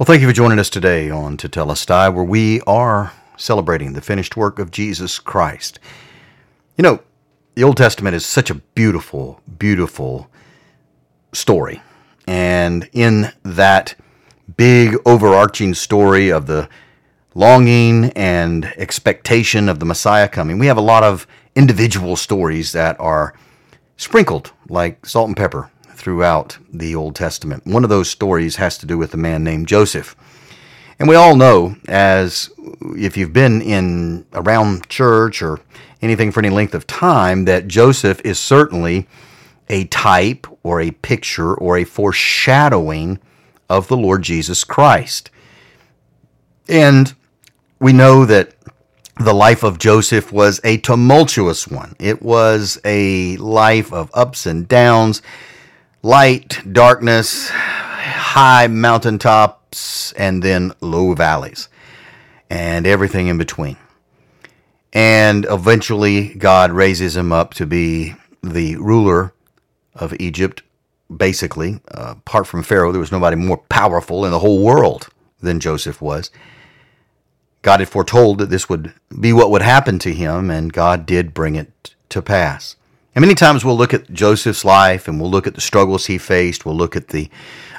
Well, thank you for joining us today on Tetelestai, where we are celebrating the finished work of Jesus Christ. You know, the Old Testament is such a beautiful, beautiful story. And in that big overarching story of the longing and expectation of the Messiah coming, we have a lot of individual stories that are sprinkled like salt and pepper throughout the Old Testament. One of those stories has to do with a man named Joseph. And we all know, as if you've been in around church or anything for any length of time, that Joseph is certainly a type or a picture or a foreshadowing of the Lord Jesus Christ. And we know that the life of Joseph was a tumultuous one. It was a life of ups and downs, light, darkness, high mountaintops, and then low valleys, and everything in between. And eventually, God raises him up to be the ruler of Egypt. Basically, uh, apart from Pharaoh, there was nobody more powerful in the whole world than Joseph was. God had foretold that this would be what would happen to him, and God did bring it to pass. And many times we'll look at Joseph's life and we'll look at the struggles he faced, we'll look at the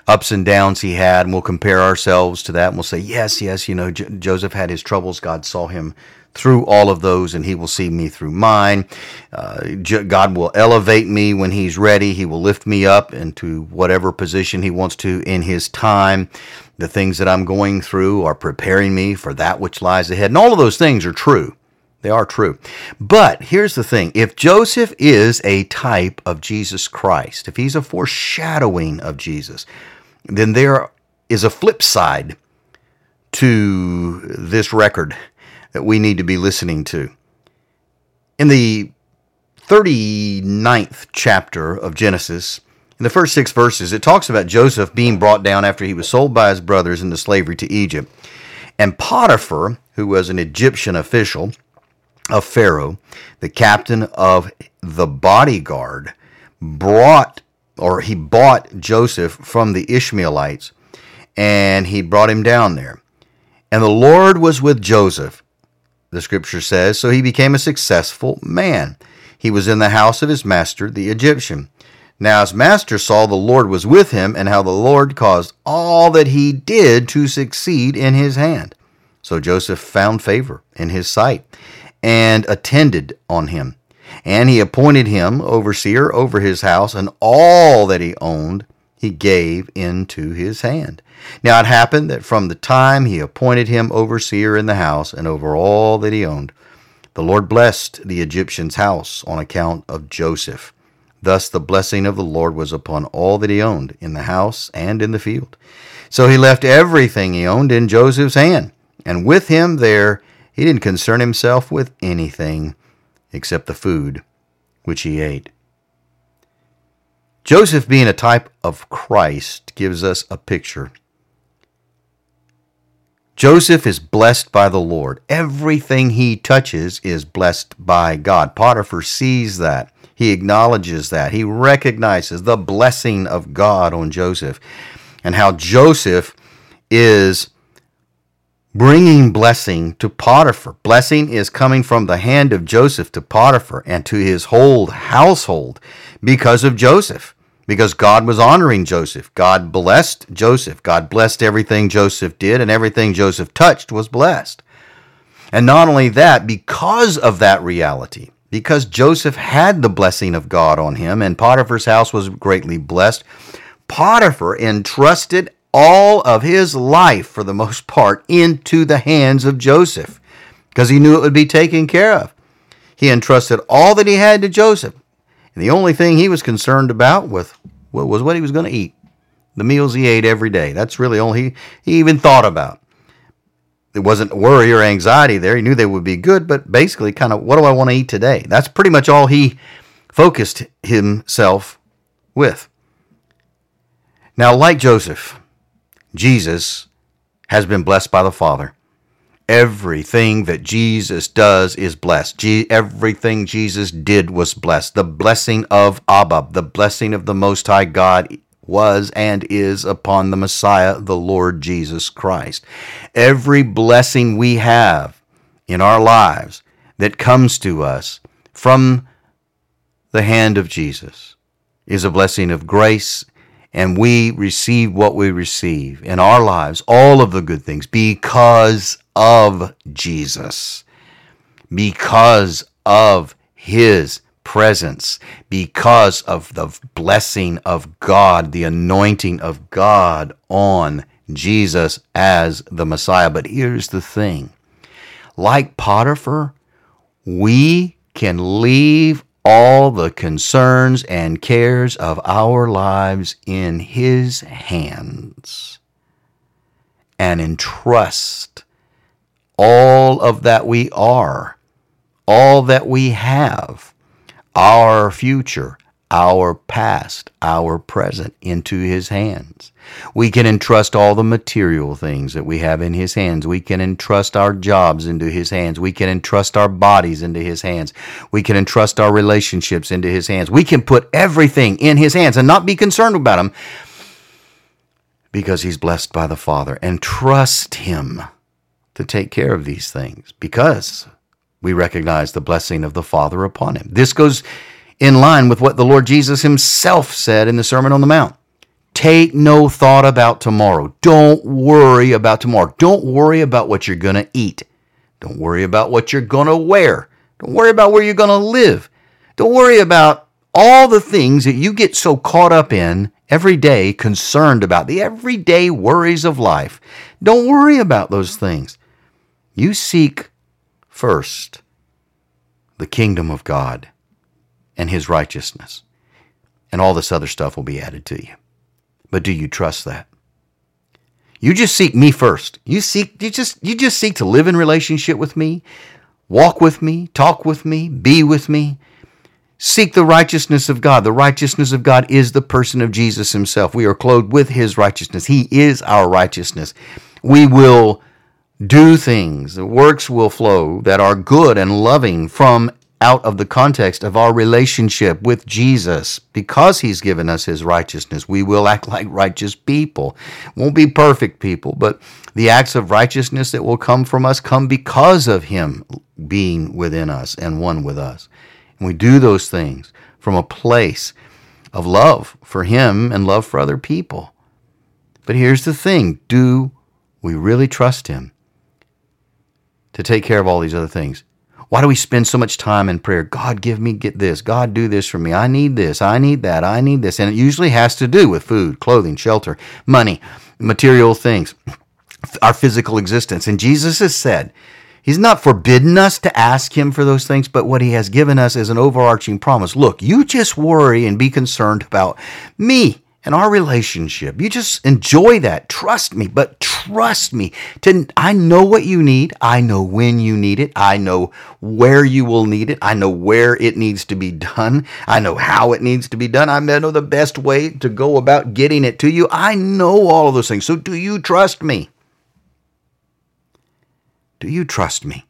ups and downs he had, and we'll compare ourselves to that, and we'll say, Yes, yes, you know, J- Joseph had his troubles. God saw him through all of those, and he will see me through mine. Uh, God will elevate me when he's ready. He will lift me up into whatever position he wants to in his time. The things that I'm going through are preparing me for that which lies ahead. And all of those things are true. They are true. But here's the thing if Joseph is a type of Jesus Christ, if he's a foreshadowing of Jesus, then there is a flip side to this record that we need to be listening to. In the 39th chapter of Genesis, in the first six verses, it talks about Joseph being brought down after he was sold by his brothers into slavery to Egypt. And Potiphar, who was an Egyptian official of Pharaoh, the captain of the bodyguard, brought or he bought Joseph from the Ishmaelites and he brought him down there. And the Lord was with Joseph, the scripture says, so he became a successful man. He was in the house of his master, the Egyptian. Now his master saw the Lord was with him, and how the Lord caused all that he did to succeed in his hand. So Joseph found favor in his sight and attended on him. And he appointed him overseer over his house, and all that he owned he gave into his hand. Now it happened that from the time he appointed him overseer in the house and over all that he owned, the Lord blessed the Egyptian's house on account of Joseph. Thus the blessing of the Lord was upon all that he owned in the house and in the field. So he left everything he owned in Joseph's hand, and with him there he didn't concern himself with anything except the food which he ate. Joseph, being a type of Christ, gives us a picture. Joseph is blessed by the Lord. Everything he touches is blessed by God. Potiphar sees that. He acknowledges that. He recognizes the blessing of God on Joseph and how Joseph is bringing blessing to Potiphar. Blessing is coming from the hand of Joseph to Potiphar and to his whole household because of Joseph. Because God was honoring Joseph. God blessed Joseph. God blessed everything Joseph did, and everything Joseph touched was blessed. And not only that, because of that reality, because Joseph had the blessing of God on him, and Potiphar's house was greatly blessed, Potiphar entrusted all of his life, for the most part, into the hands of Joseph because he knew it would be taken care of. He entrusted all that he had to Joseph. And the only thing he was concerned about with was what he was going to eat, the meals he ate every day. That's really all he, he even thought about. There wasn't worry or anxiety there. He knew they would be good, but basically, kind of, what do I want to eat today? That's pretty much all he focused himself with. Now, like Joseph, Jesus has been blessed by the Father. Everything that Jesus does is blessed. everything Jesus did was blessed. The blessing of Abba, the blessing of the Most High God was and is upon the Messiah, the Lord Jesus Christ. Every blessing we have in our lives that comes to us from the hand of Jesus is a blessing of grace, and we receive what we receive in our lives, all of the good things, because of Jesus, because of His presence, because of the blessing of God, the anointing of God on Jesus as the Messiah. But here's the thing. Like Potiphar, we can leave all the concerns and cares of our lives in His hands and entrust all of that we are, all that we have, our future, our past, our present into His hands. We can entrust all the material things that we have in His hands. We can entrust our jobs into His hands. We can entrust our bodies into His hands. We can entrust our relationships into His hands. We can put everything in His hands and not be concerned about them because He's blessed by the Father and trust Him to take care of these things because we recognize the blessing of the Father upon Him. This goes in line with what the Lord Jesus himself said in the Sermon on the Mount. Take no thought about tomorrow. Don't worry about tomorrow. Don't worry about what you're going to eat. Don't worry about what you're going to wear. Don't worry about where you're going to live. Don't worry about all the things that you get so caught up in every day, concerned about the everyday worries of life. Don't worry about those things. You seek first the kingdom of God and his righteousness. And all this other stuff will be added to you. But do you trust that? You just seek me first. You seek you just you just seek to live in relationship with me, walk with me, talk with me, be with me. Seek the righteousness of God. The righteousness of God is the person of Jesus himself. We are clothed with his righteousness. He is our righteousness. We will do things, the works will flow that are good and loving from out of the context of our relationship with Jesus. Because He's given us His righteousness, we will act like righteous people. Won't be perfect people, but the acts of righteousness that will come from us come because of Him being within us and one with us. And we do those things from a place of love for Him and love for other people. But here's the thing do we really trust Him to take care of all these other things? Why do we spend so much time in prayer? God, give me get this. God, do this for me. I need this. I need that. I need this. And it usually has to do with food, clothing, shelter, money, material things, our physical existence. And Jesus has said, He's not forbidden us to ask Him for those things, but what He has given us is an overarching promise. Look, you just worry and be concerned about me and our relationship. You just enjoy that. Trust me, but trust me. To I know what you need. I know when you need it. I know where you will need it. I know where it needs to be done. I know how it needs to be done. I know the best way to go about getting it to you. I know all of those things. So do you trust me? Do you trust me?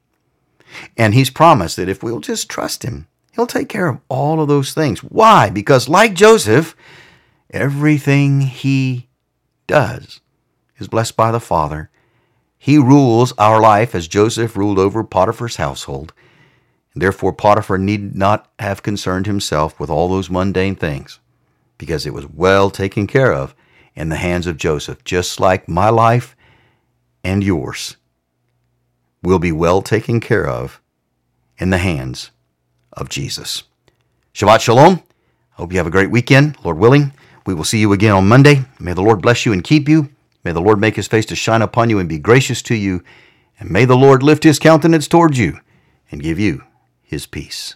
And he's promised that if we'll just trust him, he'll take care of all of those things. Why? Because like Joseph, Everything he does is blessed by the Father. He rules our life as Joseph ruled over Potiphar's household. Therefore, Potiphar need not have concerned himself with all those mundane things, because it was well taken care of in the hands of Joseph, just like my life and yours will be well taken care of in the hands of Jesus. Shabbat Shalom. I hope you have a great weekend, Lord willing. We will see you again on Monday. May the Lord bless you and keep you. May the Lord make his face to shine upon you and be gracious to you. And may the Lord lift his countenance towards you and give you his peace.